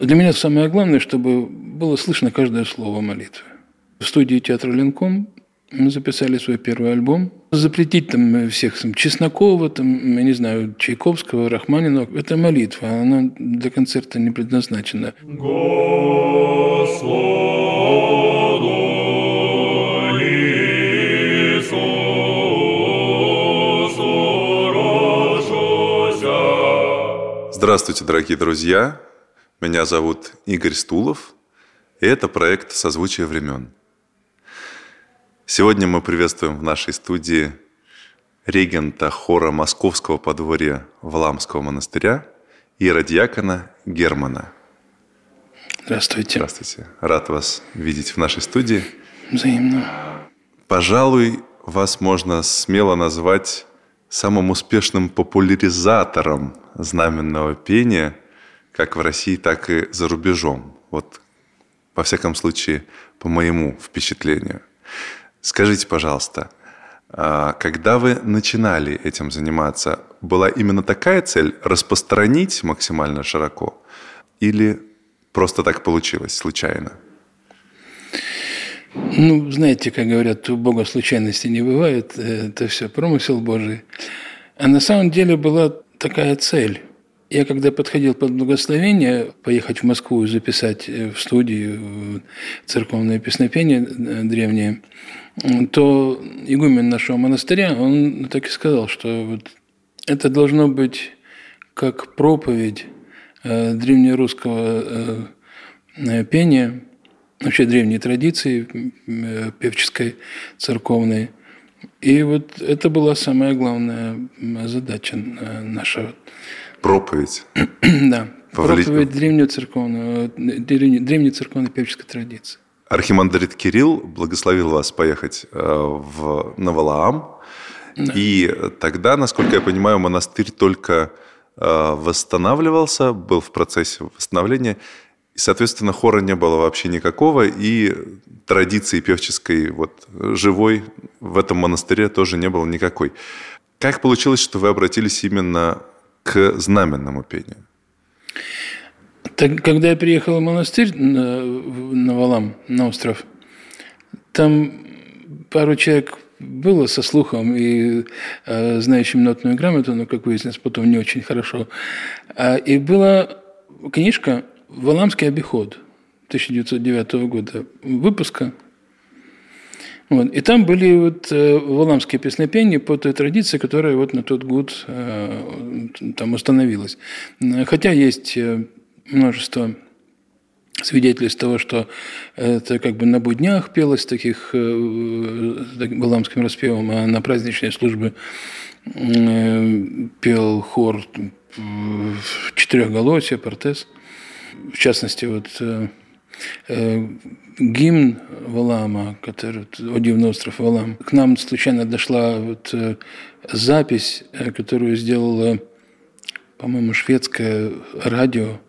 Для меня самое главное, чтобы было слышно каждое слово молитвы. В студии театра «Ленком» мы записали свой первый альбом. Запретить там всех там, Чеснокова, там, я не знаю, Чайковского, Рахманинова – это молитва, она для концерта не предназначена. Здравствуйте, дорогие друзья! Меня зовут Игорь Стулов, и это проект «Созвучие времен». Сегодня мы приветствуем в нашей студии регента хора Московского подворья Валамского монастыря Иродиакона Германа. Здравствуйте. Здравствуйте. Рад вас видеть в нашей студии. Взаимно. Пожалуй, вас можно смело назвать самым успешным популяризатором знаменного пения – как в России, так и за рубежом. Вот, во всяком случае, по моему впечатлению. Скажите, пожалуйста, а, когда вы начинали этим заниматься, была именно такая цель – распространить максимально широко? Или просто так получилось, случайно? Ну, знаете, как говорят, у Бога случайности не бывает, это все промысел Божий. А на самом деле была такая цель я когда подходил под благословение поехать в Москву и записать э, в студию церковное песнопение э, древнее, то игумен нашего монастыря, он так и сказал, что вот это должно быть как проповедь э, древнерусского пения, вообще древней традиции певческой, церковной. И вот это была самая главная задача наша проповедь. да, проповедь древней церковной, древней церковной певческой традиции. Архимандрит Кирилл благословил вас поехать э, в Навалаам. Да. И тогда, насколько я понимаю, монастырь только э, восстанавливался, был в процессе восстановления. Соответственно, хора не было вообще никакого, и традиции певческой, вот, живой в этом монастыре тоже не было никакой. Как получилось, что вы обратились именно к знаменному пению? Так, когда я приехал в монастырь на, на Валам, на остров, там пару человек было со слухом и э, знающим нотную грамоту, но, как выяснилось, потом не очень хорошо. А, и была книжка «Валамский обиход» 1909 года выпуска – вот. И там были вот э, валамские песнопения по той традиции, которая вот на тот год э, там установилась. Хотя есть э, множество свидетельств того, что это как бы на буднях пелось таких валамским распевом, а на праздничной службе пел хор четырехголосия, портес. В частности, вот гимн Валама, который «Один остров Валам». К нам случайно дошла вот э, запись, э, которую сделала, по-моему, шведское радио,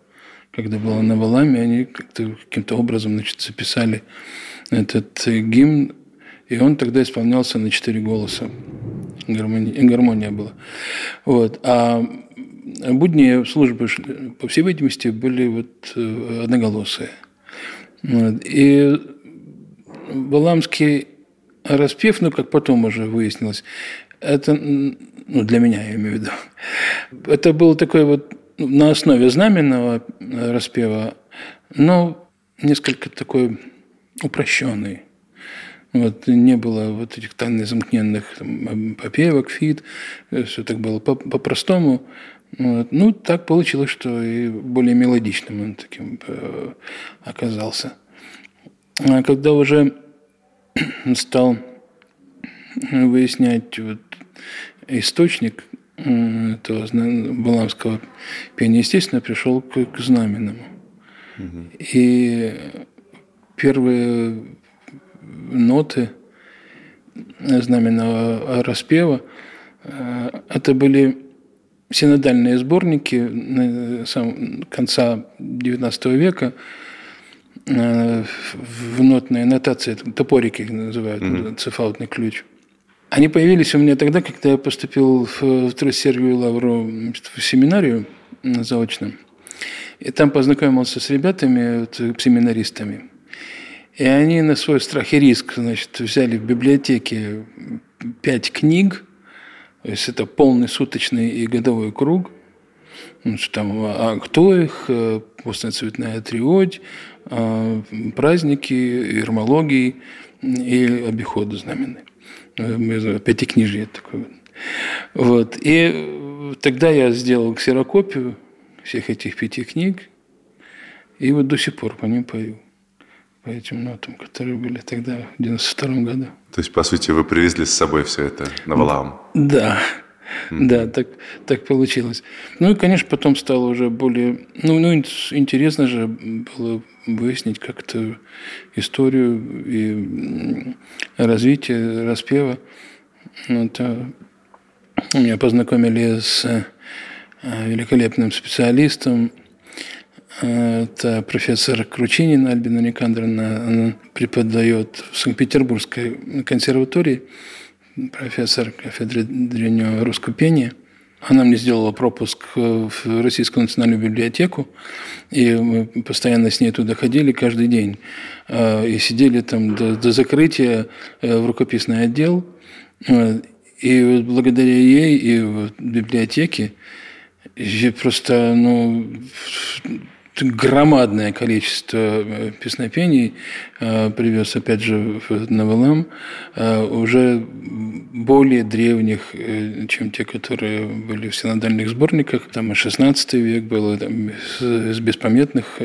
когда было на Валаме, они как-то каким-то образом значит, записали этот э, гимн, и он тогда исполнялся на четыре голоса. Гармония, гармония была. Вот. А будни службы, по всей видимости, были вот одноголосые. Вот. И Баламский распев, ну, как потом уже выяснилось, это, ну, для меня, я имею в виду, это был такой вот ну, на основе знаменного распева, но несколько такой упрощенный. Вот, не было вот этих тайно замкненных там, попевок, фит, все так было по-простому. Вот. Ну, так получилось, что и более мелодичным он таким э, оказался. А когда уже стал выяснять вот источник этого баламского пения, естественно, пришел к, к знаменному. Угу. И первые ноты знаменного распева э, это были синодальные сборники конца XIX века э, в нотной нотации, топорики называют, mm-hmm. цифаутный ключ. Они появились у меня тогда, когда я поступил в, в Сергию Лавру в семинарию заочно. И там познакомился с ребятами, вот, семинаристами. И они на свой страх и риск значит, взяли в библиотеке пять книг, то есть это полный суточный и годовой круг. Там, а кто их, э, постная цветная триодь, а, праздники, ирмологии и обиходы знаменные. Э, пятикнижие такое. Вот. И тогда я сделал ксерокопию всех этих пяти книг, и вот до сих пор по ним пою по этим нотам, которые были тогда, в 92 году. То есть, по сути, вы привезли с собой все это на Валаам? Да, mm-hmm. да, так, так получилось. Ну и, конечно, потом стало уже более... Ну, ну интересно же было выяснить как-то историю и развитие распева. Это меня познакомили с э, великолепным специалистом это профессор Кручинина Альбина Никандровна. Она преподает в Санкт-Петербургской консерватории. Профессор кафедры древнего русского пения. Она мне сделала пропуск в Российскую национальную библиотеку, и мы постоянно с ней туда ходили каждый день. А, и сидели там до, до закрытия э, в рукописный отдел. И благодаря ей и библиотеке я просто, ну, громадное количество э, песнопений э, привез, опять же, в Навалам, э, уже более древних, чем те, которые были в синодальных сборниках. Там и 16 век было, там, с беспамятных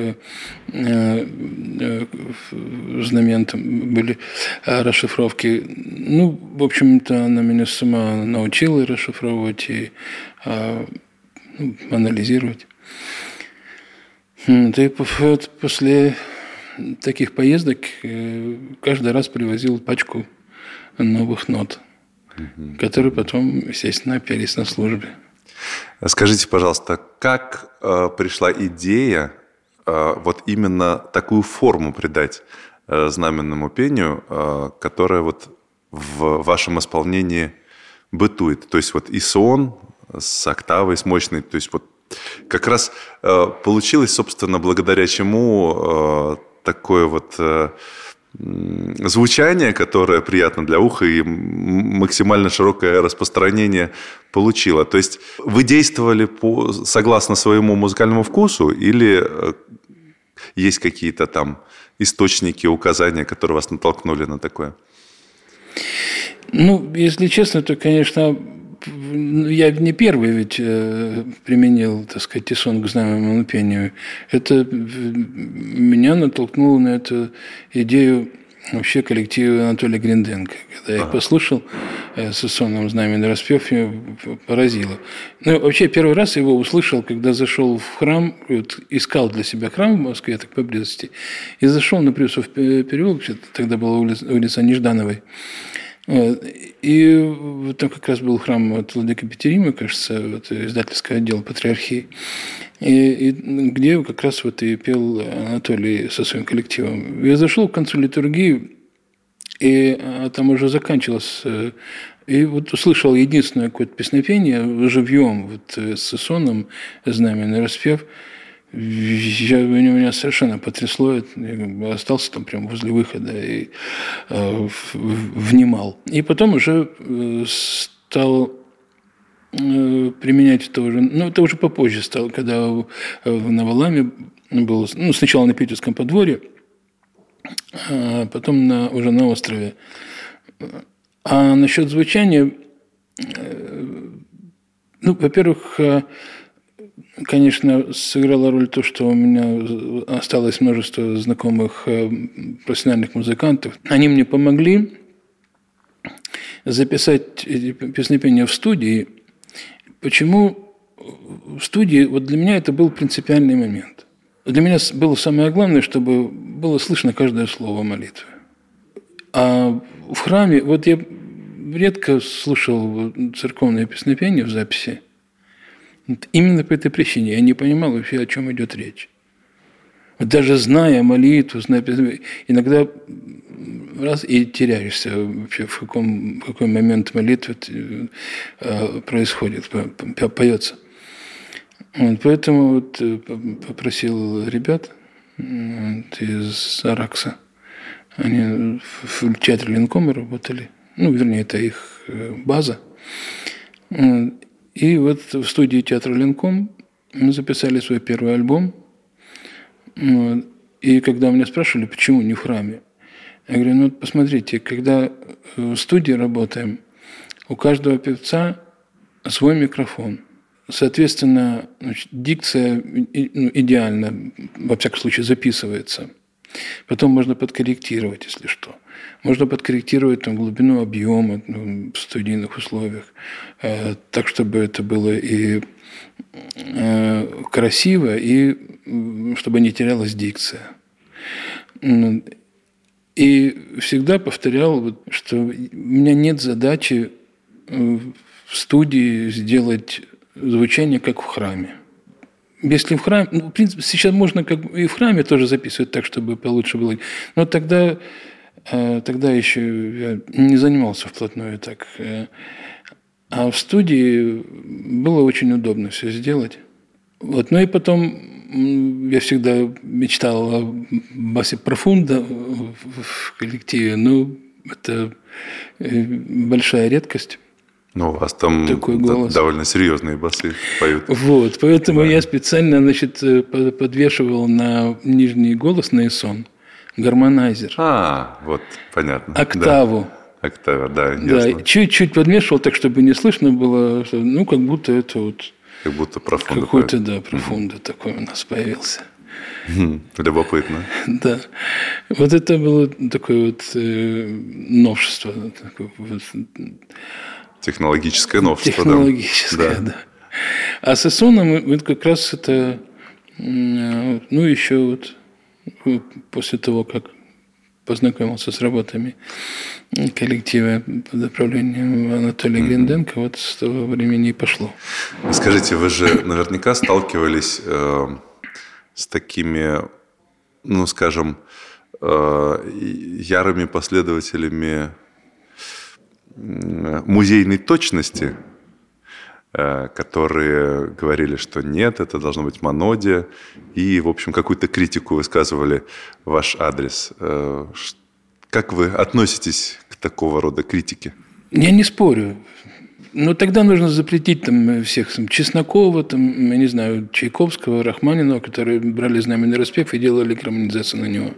знамен там были расшифровки. Ну, в общем-то, она меня сама научила расшифровывать и ну, анализировать. Ты после таких поездок э, каждый раз привозил пачку новых нот, угу. которые потом, естественно, пелись на службе. Скажите, пожалуйста, как э, пришла идея э, вот именно такую форму придать э, знаменному пению, э, которая вот в вашем исполнении бытует? То есть вот и сон с октавой, с мощной, то есть вот как раз э, получилось, собственно, благодаря чему э, такое вот э, звучание, которое приятно для уха и максимально широкое распространение получило. То есть вы действовали по, согласно своему музыкальному вкусу или э, есть какие-то там источники, указания, которые вас натолкнули на такое? Ну, если честно, то, конечно, я не первый ведь э, применил, так сказать, тесон к знаменному пению. Это меня натолкнуло на эту идею вообще коллектива Анатолия Гринденко. Когда я их послушал э, с сонным знаменем распев, меня поразило. Ну, вообще, первый раз его услышал, когда зашел в храм, вот, искал для себя храм в Москве, так поблизости, и зашел на Плюсов переулок, тогда была улица, улица Неждановой, и там как раз был храм вот, Владыка Петерима, кажется, вот, издательский отдел патриархии, и, и где как раз вот и пел Анатолий со своим коллективом. Я зашел к концу литургии, и а, там уже заканчивалось э, и вот услышал единственное какое-то песнопение живьем, вот э, с Исоном, знаменный распев – я, меня совершенно потрясло. Я остался там прямо возле выхода и э, внимал. И потом уже э, стал э, применять это уже, ну, это уже попозже стал, когда в, на Валаме был, ну, сначала на Питерском подворье, а потом на, уже на острове. А насчет звучания, э, ну, во-первых, э, Конечно, сыграла роль то, что у меня осталось множество знакомых э, профессиональных музыкантов. Они мне помогли записать песнопения в студии. Почему в студии? Вот для меня это был принципиальный момент. Для меня было самое главное, чтобы было слышно каждое слово молитвы. А в храме, вот я редко слушал церковные песнопения в записи, Именно по этой причине я не понимал вообще, о чем идет речь. Вот даже зная молитву, зная, иногда раз и теряешься вообще, в каком, в какой момент молитвы э, происходит, поется. Вот, поэтому вот э, попросил ребят из Аракса, они в театре Линкома работали, ну, вернее, это их э, база. И вот в студии театра Линком мы записали свой первый альбом. И когда меня спрашивали, почему не в храме, я говорю, ну посмотрите, когда в студии работаем, у каждого певца свой микрофон. Соответственно, значит, дикция ну, идеально, во всяком случае, записывается. Потом можно подкорректировать, если что. Можно подкорректировать там, глубину объема ну, в студийных условиях, э, так, чтобы это было и э, красиво, и чтобы не терялась дикция. И всегда повторял, что у меня нет задачи э, в студии сделать звучание, как в храме. Если в храме, ну, в принципе, сейчас можно как и в храме тоже записывать так, чтобы получше было. Но тогда, э, тогда еще я не занимался вплотную так. Э, а в студии было очень удобно все сделать. Вот. Ну и потом я всегда мечтал о басе профунда в коллективе. Ну, это э, большая редкость. Ну, у вас там Такой голос. довольно серьезные басы поют. Вот, поэтому да. я специально, значит, э, подвешивал на нижний голос на сон гармонайзер. А, вот, понятно. Октаву. Да. Октава, да, ясно. Да, чуть-чуть подмешивал, так, чтобы не слышно было, ну, как будто это вот... Как будто профунда. Какой-то, да, профунда mm-hmm. такой у нас появился. Любопытно. Да. Вот это было такое вот э, новшество. Такое вот, Технологическое новшество. Технологическое, да. да. А с Эсоном мы как раз это, ну, еще вот после того, как познакомился с работами коллектива под управлением Анатолия mm-hmm. Гринденко, вот с того времени и пошло. Скажите, вы же наверняка сталкивались э, с такими, ну, скажем, э, ярыми последователями музейной точности, э, которые говорили, что нет, это должно быть монодия, и, в общем, какую-то критику высказывали ваш адрес. Э, как вы относитесь к такого рода критике? Я не спорю. Но тогда нужно запретить там всех там, Чеснокова, там, я не знаю, Чайковского, Рахманинова, которые брали знаменный распев и делали гармонизацию на него.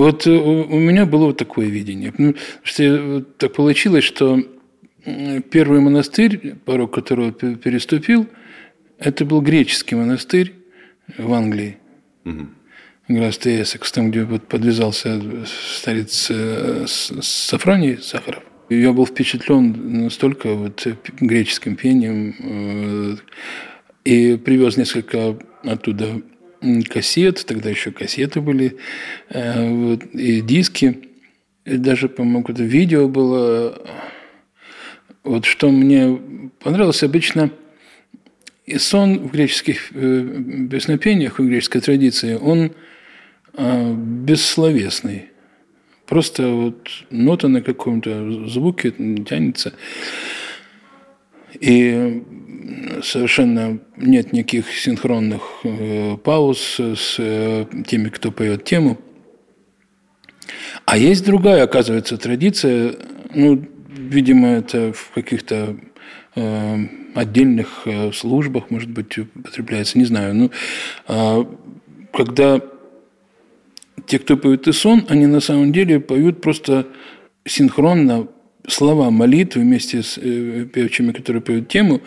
Вот э, у меня было вот такое видение. Что так получилось, что первый монастырь, порог которого переступил, это был греческий монастырь в Англии. Угу. Графство Эссекс, там, где вот подвязался старец э, Сафроний Сахаров. Я был впечатлен настолько вот греческим пением э, и привез несколько оттуда кассет, тогда еще кассеты были, э, вот, и диски. И даже, по-моему, какое-то видео было. Вот что мне понравилось обычно, и сон в греческих э, песнопениях, в греческой традиции, он э, бессловесный. Просто вот нота на каком-то звуке тянется. И совершенно нет никаких синхронных э, пауз с э, теми, кто поет тему. А есть другая, оказывается, традиция, ну, видимо, это в каких-то э, отдельных э, службах, может быть, употребляется, не знаю. Ну, э, когда те, кто поет и сон, они на самом деле поют просто синхронно слова молитвы вместе с э, певчими, которые поют тему,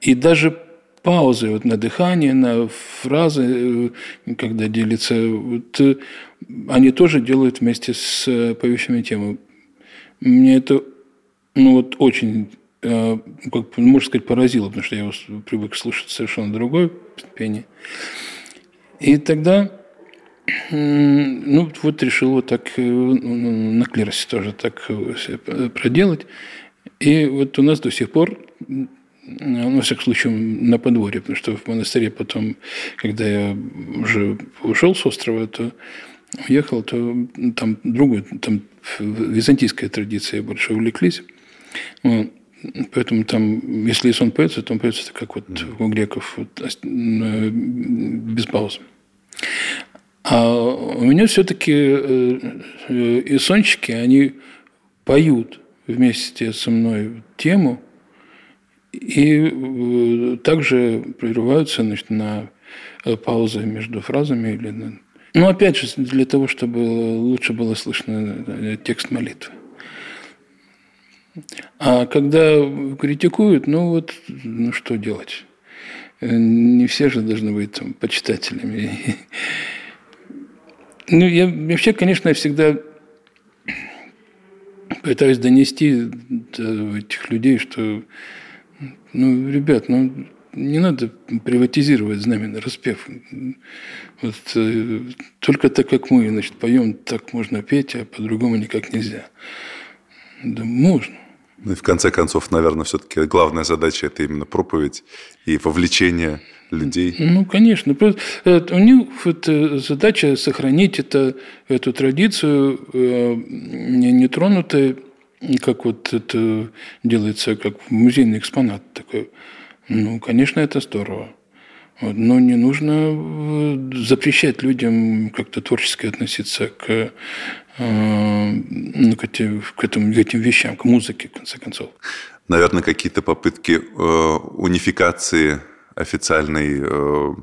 и даже паузы вот на дыхание, на фразы, э, когда делятся, вот, э, они тоже делают вместе с поющими тему. Мне это ну, вот очень, как, можно сказать, поразило, потому что я привык слушать совершенно другое пение. И тогда ну, вот решил вот так э, ну, на клиросе тоже так э, проделать. И вот у нас до сих пор, ну, во всяком случае, на подворье, потому что в монастыре потом, когда я уже ушел с острова, то уехал, то там другую, там византийская традиция больше увлеклись. Вот. Поэтому там, если сон поется, то он поется как вот у греков, вот, без паузы. А у меня все-таки и сончики, они поют вместе со мной тему и также прерываются значит, на паузы между фразами или ну, опять же, для того, чтобы лучше было слышно э, текст молитвы. А когда критикуют, ну вот, ну что делать? Э, не все же должны быть там почитателями. Ну, я вообще, конечно, всегда пытаюсь донести до этих людей, что, ну, ребят, ну, не надо приватизировать знаменный распев. Вот, э, только так, как мы значит, поем, так можно петь, а по-другому никак нельзя. Да можно. Ну и в конце концов, наверное, все-таки главная задача это именно проповедь и вовлечение людей. Ну, конечно. Э, у них э, задача сохранить это, эту традицию нетронутой, как вот это делается, как музейный экспонат такой. Ну, конечно, это здорово. Но не нужно э, запрещать людям как-то творчески относиться к, э, ну, к, этим, к, этим, к этим вещам, к музыке, в конце концов. Наверное, какие-то попытки э, унификации официальной э,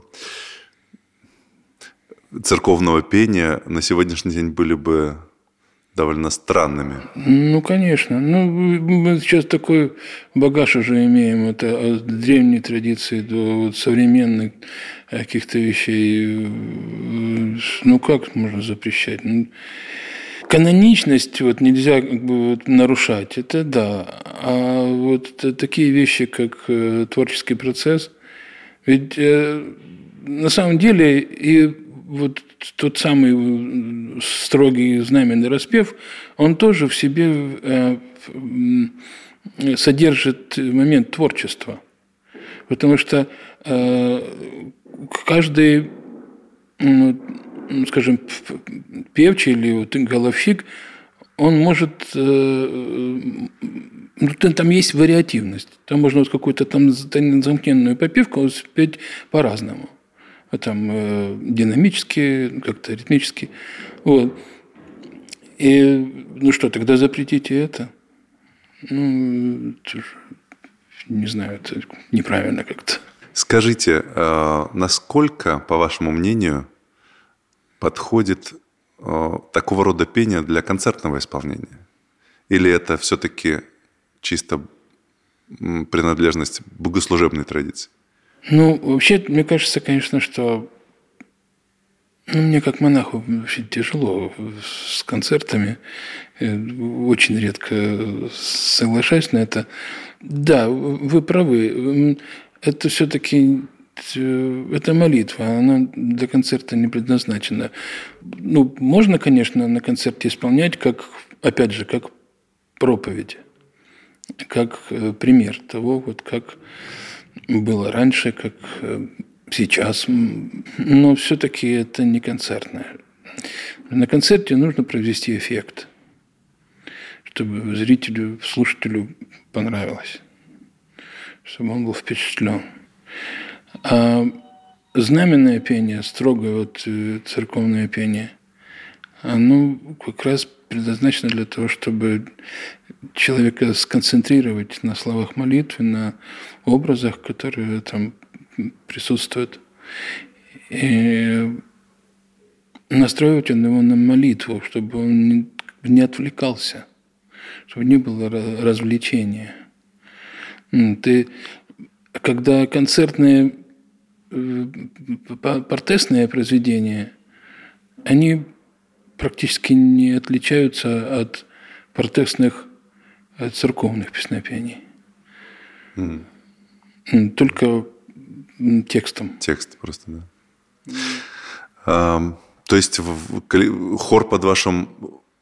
церковного пения на сегодняшний день были бы довольно странными. Ну, конечно. Ну, мы сейчас такой багаж уже имеем. Это от древней традиции до вот современных каких-то вещей. Ну, как можно запрещать? Ну, каноничность вот нельзя как бы вот нарушать, это да. А вот такие вещи, как э, творческий процесс, ведь э, на самом деле и вот тот самый строгий знаменный распев, он тоже в себе э, содержит момент творчества. Потому что э, каждый, ну, скажем, певчий или вот головщик, он может, э, ну, там есть вариативность. Там можно вот какую-то там замкненную попевку спеть по-разному. А там э, динамически, как-то ритмически. Вот. И ну что, тогда запретите это? Ну, не знаю, это неправильно как-то. Скажите, э, насколько, по вашему мнению, подходит такого рода пение для концертного исполнения? Или это все-таки чисто принадлежность богослужебной традиции? Ну, вообще, мне кажется, конечно, что ну, мне как монаху вообще тяжело с концертами. Я очень редко соглашаюсь на это. Да, вы правы. Это все-таки это молитва, она для концерта не предназначена. Ну, можно, конечно, на концерте исполнять, как, опять же, как проповедь, как э, пример того, вот как было раньше, как э, сейчас. Но все-таки это не концертное. На концерте нужно произвести эффект, чтобы зрителю, слушателю понравилось, чтобы он был впечатлен. А знаменное пение, строгое вот э, церковное пение, оно как раз предназначено для того, чтобы человека сконцентрировать на словах молитвы, на образах, которые там присутствуют. И настроивать его на молитву, чтобы он не отвлекался, чтобы не было развлечения. Ты, когда концертные портесные произведения, они практически не отличаются от протестных от церковных песнопений. Mm. Только текстом. Текст просто, да. Mm. А, то есть хор под вашим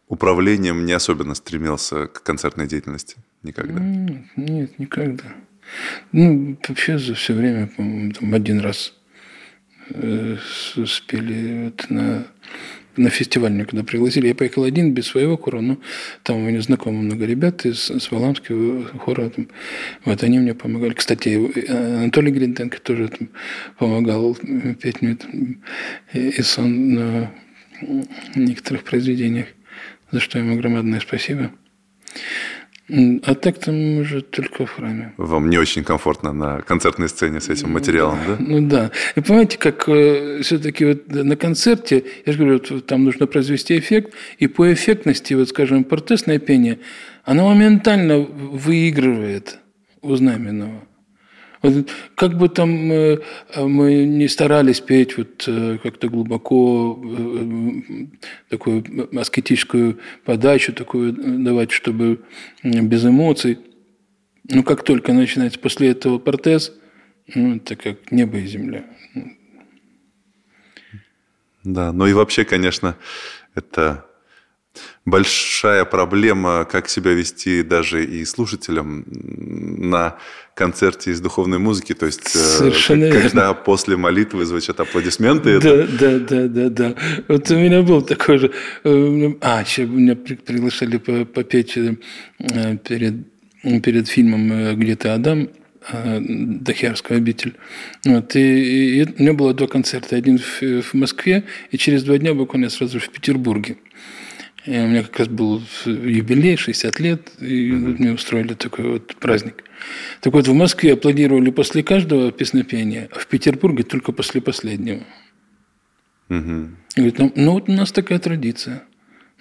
управлением не особенно стремился к концертной деятельности? Никогда? Нет, нет никогда. Ну, вообще за все время, по-моему, там один раз э, спели вот на на фестиваль когда пригласили, я поехал один, без своего хора, но там у меня знакомы много ребят из, из Валамского хора. Там, вот они мне помогали. Кстати, Анатолий Гринтенко тоже там, помогал петь мне и сон на некоторых произведениях, за что ему громадное спасибо. А так там уже только в храме. Вам не очень комфортно на концертной сцене с этим материалом, да? Ну да. И понимаете, как э, все-таки вот на концерте, я же говорю, вот, там нужно произвести эффект, и по эффектности, вот скажем, протестное пение, оно моментально выигрывает у знаменного. Как бы там мы, мы не старались петь вот э, как-то глубоко э, такую аскетическую подачу такую давать, чтобы без эмоций. Но как только начинается после этого протез, ну, это как небо и земля. Да, ну и вообще, конечно, это большая проблема, как себя вести даже и слушателям на концерте из духовной музыки, то есть э, Совершенно когда верно. после молитвы звучат аплодисменты. Да, это... да, да, да, да. Вот у меня был такой же... Э, а, еще меня приглашали попеть э, перед, перед фильмом «Где ты, Адам?» Дахиарская обитель. Вот, и, и у меня было два концерта. Один в, в Москве, и через два дня буквально сразу в Петербурге. И у меня как раз был юбилей, 60 лет, и mm-hmm. мне устроили такой вот праздник. Так вот, в Москве аплодировали после каждого песнопения, а в Петербурге только после последнего. Угу. Говорит, ну, ну вот у нас такая традиция.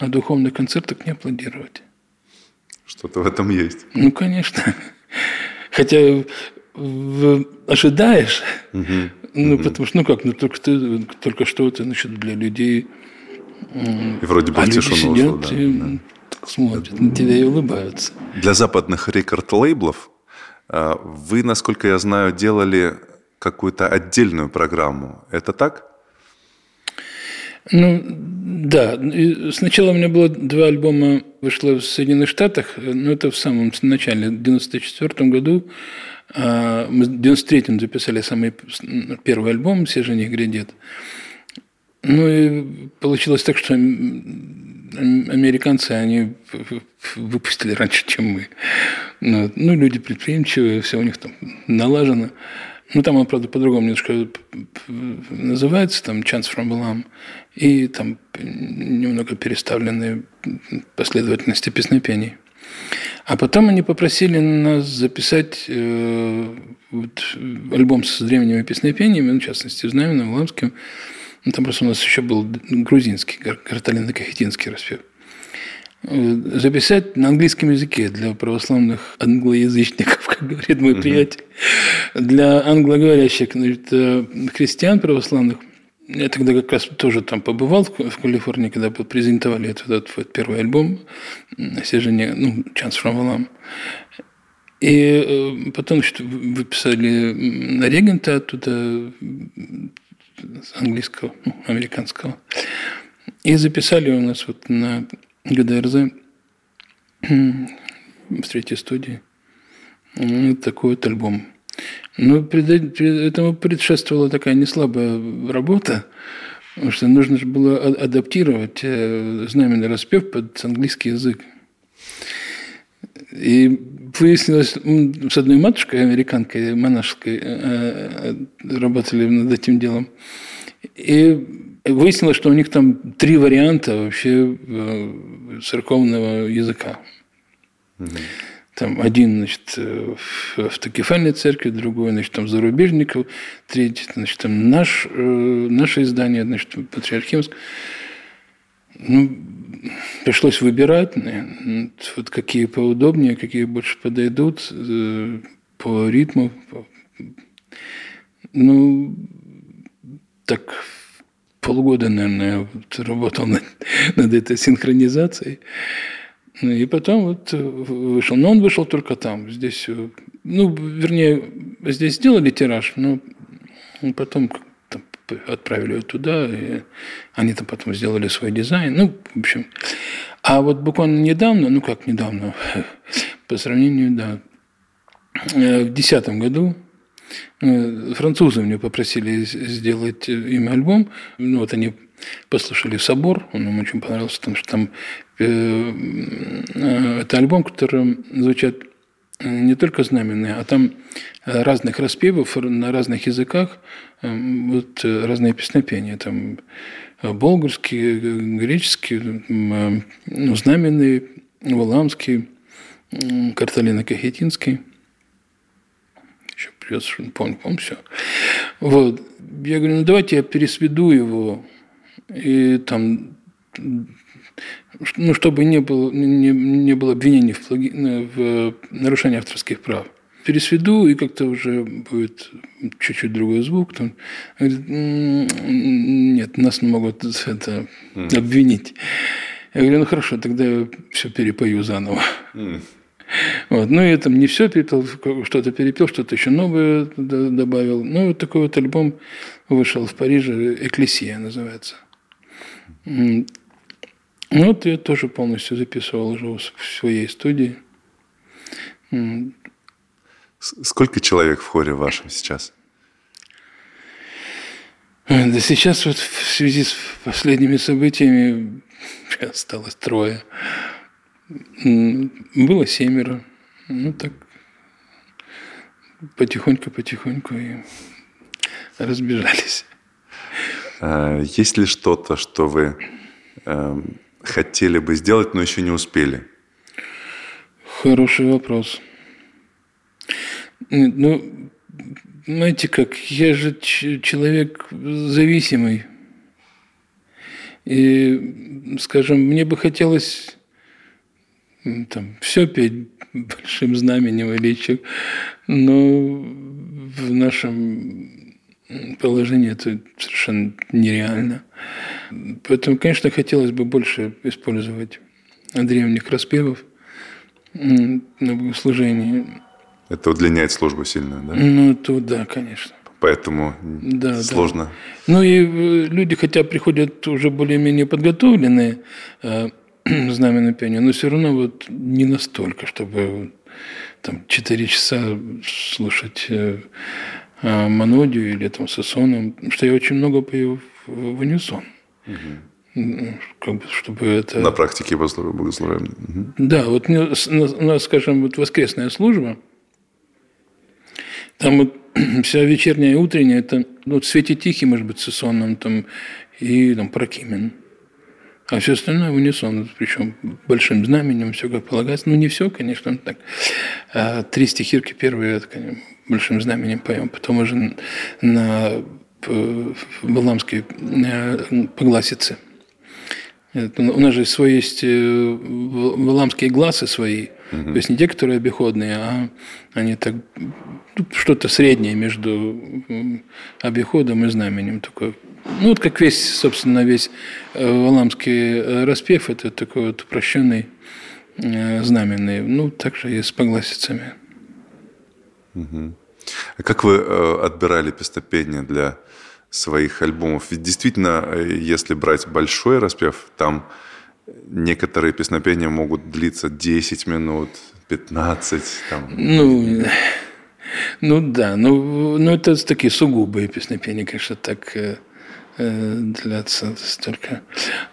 На духовных концертах не аплодировать. Что-то в этом есть. Ну, конечно. Хотя в, ожидаешь, угу. ну, угу. потому что, ну как, ну только, ты, только что это, значит, для людей и вроде бы а тишину люди сидят да, и да. смотрят на тебя и улыбаются. Для западных рекорд-лейблов а, вы, насколько я знаю, делали какую-то отдельную программу. Это так? Ну, да. Сначала у меня было два альбома, вышло в Соединенных Штатах, но это в самом начале, в 94 году. А, мы в 93-м записали самый первый альбом «Все же не грядет». Ну и получилось так, что американцы, они выпустили раньше, чем мы. Ну, ну, люди предприимчивые, все у них там налажено. Ну, там он, правда, по-другому немножко называется, там «Chance from Balam», и там немного переставленные последовательности песнопений. А потом они попросили нас записать э, вот, альбом с древними песнопениями, ну, в частности, Знаменным, Ламским, ну, там просто у нас еще был грузинский, карталино-кахетинский распев. Э, записать на английском языке для православных англоязычников, как говорит мой приятель, для англоговорящих значит, э, христиан православных. Я тогда как раз тоже там побывал в Калифорнии, когда презентовали этот, этот, этот первый альбом «Сижение», ну, «Chance from Alam». И э, потом значит, выписали на регента оттуда английского, ну, американского. И записали у нас вот на ГДРЗ в третьей студии такой вот альбом. Но пред, этому предшествовала такая неслабая работа, потому что нужно же было адаптировать э, знаменный распев под английский язык. И выяснилось, с одной матушкой, американкой, монашеской, э, э, работали над этим делом. И выяснилось, что у них там три варианта вообще э, церковного языка. Угу. Там один, значит, в автокефальной церкви, другой, значит, там зарубежников, третий, значит, там наш, наше издание, значит, патриархимское. Ну, пришлось выбирать, вот какие поудобнее, какие больше подойдут э, по ритму. Ну, так полгода, наверное, вот работал над, над этой синхронизацией. Ну, и потом вот вышел. Но он вышел только там. Здесь, э, ну, вернее, здесь сделали тираж, но потом отправили ее туда, и они там потом сделали свой дизайн. Ну, в общем. А вот буквально недавно, ну как недавно, по сравнению, да, э, в 2010 году э, французы мне попросили сделать им альбом. Ну, вот они послушали «Собор», он нам очень понравился, потому что там э, э, это альбом, в котором звучат не только знаменные, а там разных распевов на разных языках, вот разные песнопения, там болгарский, греческий, ну, знаменный, валамский, карталино-кахетинский – еще придется, что помню, помню все. Вот. Я говорю, ну давайте я пересведу его, и там, ну, чтобы не было, не, не было обвинений в, плаги, в нарушении авторских прав. Пересведу, и как-то уже будет чуть-чуть другой звук. Там. Нет, нас могут это, обвинить. Я говорю, ну хорошо, тогда я все перепою заново. Mm. Вот. Ну, и там не все перепел, что-то перепел, что-то еще новое добавил. Ну, вот такой вот альбом вышел в Париже, «Экклесия» называется. Ну, вот я тоже полностью записывал уже в своей студии. Сколько человек в хоре вашем сейчас? Да сейчас вот в связи с последними событиями осталось трое. Было семеро. Ну так потихоньку-потихоньку и разбежались. А, есть ли что-то, что вы э, хотели бы сделать, но еще не успели? Хороший вопрос. Ну, знаете как, я же человек зависимый. И, скажем, мне бы хотелось там, все петь большим знаменем или еще, но в нашем положении это совершенно нереально. Поэтому, конечно, хотелось бы больше использовать древних распевов на богослужении. Это удлиняет службу сильно, да? Ну, то да, конечно. Поэтому да, сложно. Да. Ну и э, люди, хотя приходят уже более-менее подготовленные, э, знамя пение, но все равно вот не настолько, чтобы там четыре часа слушать э, э, Монодию или там Сосоном, что я очень много пою в, в унисон. Угу. Как бы, чтобы это... На практике богословия. Угу. Да, вот у нас, скажем, вот воскресная служба, там вот вся вечерняя и утренняя, это ну, в свете тихий, может быть, Сосоном там, и там Прокимен. А все остальное в унисон, причем большим знаменем, все как полагается. Ну, не все, конечно, так. А три стихирки первые, это, конечно, большим знаменем поем. Потом уже на Баламской э, погласице. У нас же свой есть валамские э, глазы свои, угу. то есть не те, которые обиходные, а они так что-то среднее между обиходом и знаменем такое ну, вот как весь, собственно, весь э, валамский э, распев, это такой вот упрощенный, э, знаменный. Ну, также и с погласицами. Угу. А как вы отбирали пестопение для своих альбомов? Ведь действительно, если брать большой распев, там некоторые песнопения могут длиться 10 минут, 15. Там. Ну, ну да, ну, ну это такие сугубые песнопения, конечно, так Э, длятся столько.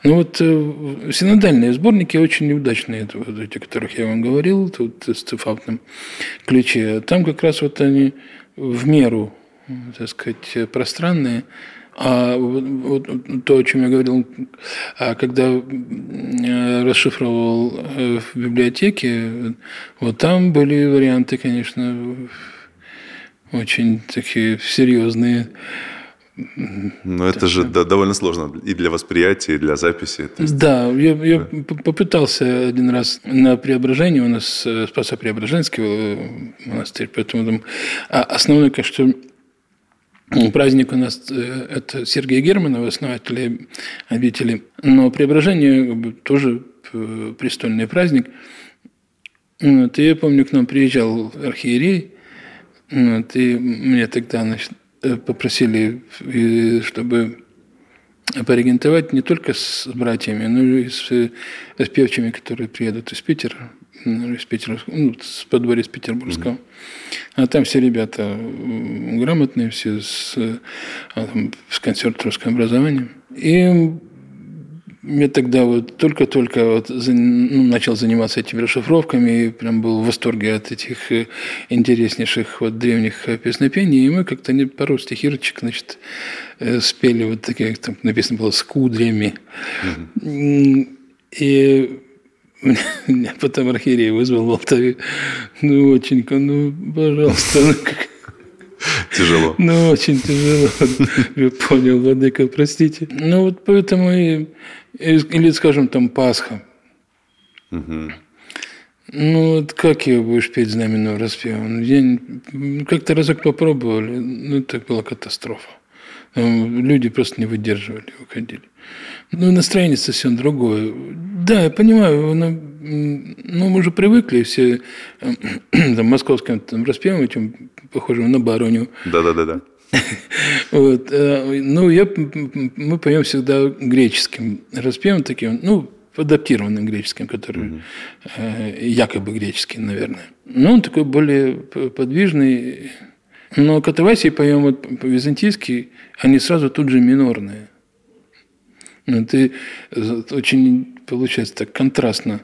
Ну вот э, синодальные сборники очень неудачные, вот эти, о которых я вам говорил, тут с цифавным ключе. Там как раз вот они в меру, так сказать, пространные. А вот, то, о чем я говорил, а когда э, расшифровал в библиотеке, вот там были варианты, конечно, очень такие серьезные. Ну, это же да, довольно сложно и для восприятия, и для записи. Есть... Да, я, я попытался один раз на Преображении, у нас э, Спасо-Преображенский э, монастырь, поэтому там... А основное, конечно, праздник у нас э, – это Сергей Германов, основатель обители, но Преображение тоже престольный праздник. Вот, и я помню, к нам приезжал архиерей, вот, и мне тогда значит, Э, попросили, э, чтобы порегентовать не только с братьями, но и с, э, с певчими, которые приедут из Питера. Из Петербургского, ну, с подворья из Петербургского. Mm-hmm. А там все ребята грамотные, все с, а, там, с консерваторским образованием. И я тогда вот только-только вот ну, начал заниматься этими расшифровками и прям был в восторге от этих э, интереснейших вот древних песнопений. И мы как-то не пару стихирочек, значит, э, спели вот такие, там написано было «с кудрями». Mm-hmm. И меня потом архиерей вызвал в Алтаве. Ну, очень, ну, пожалуйста. Ну, как... Тяжело. Ну, очень тяжело. Я понял, Владыка, простите. Ну, вот поэтому и... Или, скажем, там Пасха. Угу. Ну, вот как ее будешь петь знаменного распева? Ну, я как-то разок попробовали, ну, это была катастрофа. Люди просто не выдерживали, уходили. Ну, настроение совсем другое. Да, я понимаю, но, ну, мы уже привыкли все там, московским там, распевом этим, похожим на бароню. Да-да-да. Вот. Э, ну, я, мы поем всегда греческим распевом таким, ну, адаптированным греческим, который угу. якобы греческий, наверное. Но он такой более подвижный. Но катавасии поем вот по-византийски, они сразу тут же минорные. Ну, ты очень, получается, так контрастно.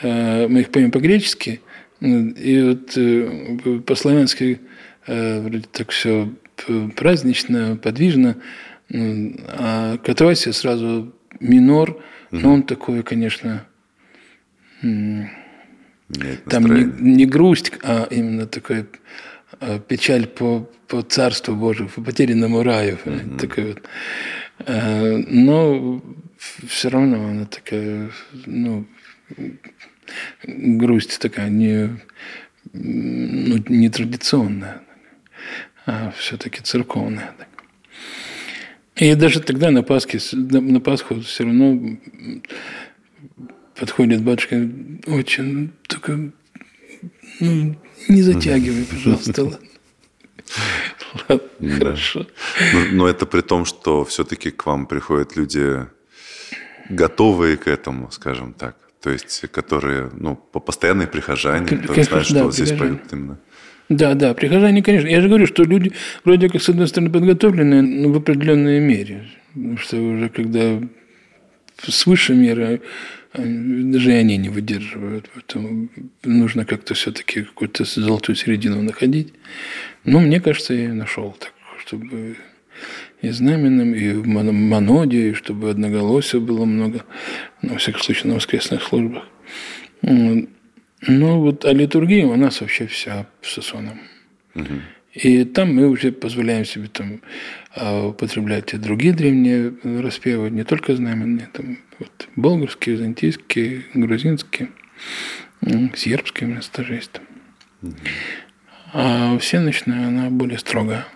Э, мы их поем по-гречески, и вот э, по-славянски э, вроде так все празднично, подвижно, а Катавасия сразу минор, но он такой, конечно, там не, не грусть, а именно такой печаль по, по царству Божию, по потерянному раю. Угу. Такой вот. Но все равно она такая, ну, грусть такая не, ну, не традиционная, а все-таки церковная. И даже тогда на Пасхе, на Пасху все равно подходит батюшка, очень только ну, не затягивай, пожалуйста, ладно. Хорошо. Но, это при том, что все-таки к вам приходят люди, готовые к этому, скажем так. То есть, которые, ну, по постоянной прихожане, которые знают, что вот здесь поют именно. Да, да, прихожане, конечно. Я же говорю, что люди вроде как, с одной стороны, подготовлены, но в определенной мере. Потому что уже когда свыше меры, даже они не выдерживают. Поэтому нужно как-то все-таки какую-то золотую середину находить. Ну, мне кажется, я нашел так, чтобы и знаменным, и в моноде, и чтобы одноголосия было много, во всяком случае, на воскресных службах. Ну, вот, а литургия у нас вообще вся с Сосоном. Угу. И там мы уже позволяем себе там а, употреблять и другие древние распевы, не только знаменные, там, вот, болгарские, византийские, грузинские, сербские у тоже есть. Там. А всеночная, она более строгая.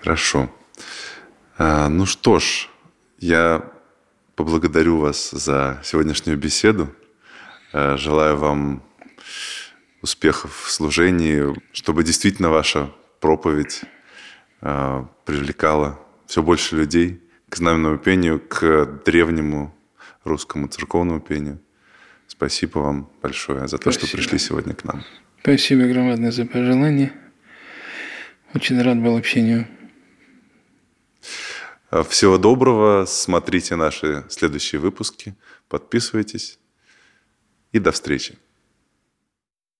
Хорошо. А, ну что ж, я поблагодарю вас за сегодняшнюю беседу. А, желаю вам успехов в служении, чтобы действительно ваша проповедь а, привлекала все больше людей к знаменному пению, к древнему русскому церковному пению. Спасибо вам большое за то, Спасибо. что пришли сегодня к нам. Спасибо громадное за пожелание. Очень рад был общению. Всего доброго. Смотрите наши следующие выпуски. Подписывайтесь. И до встречи.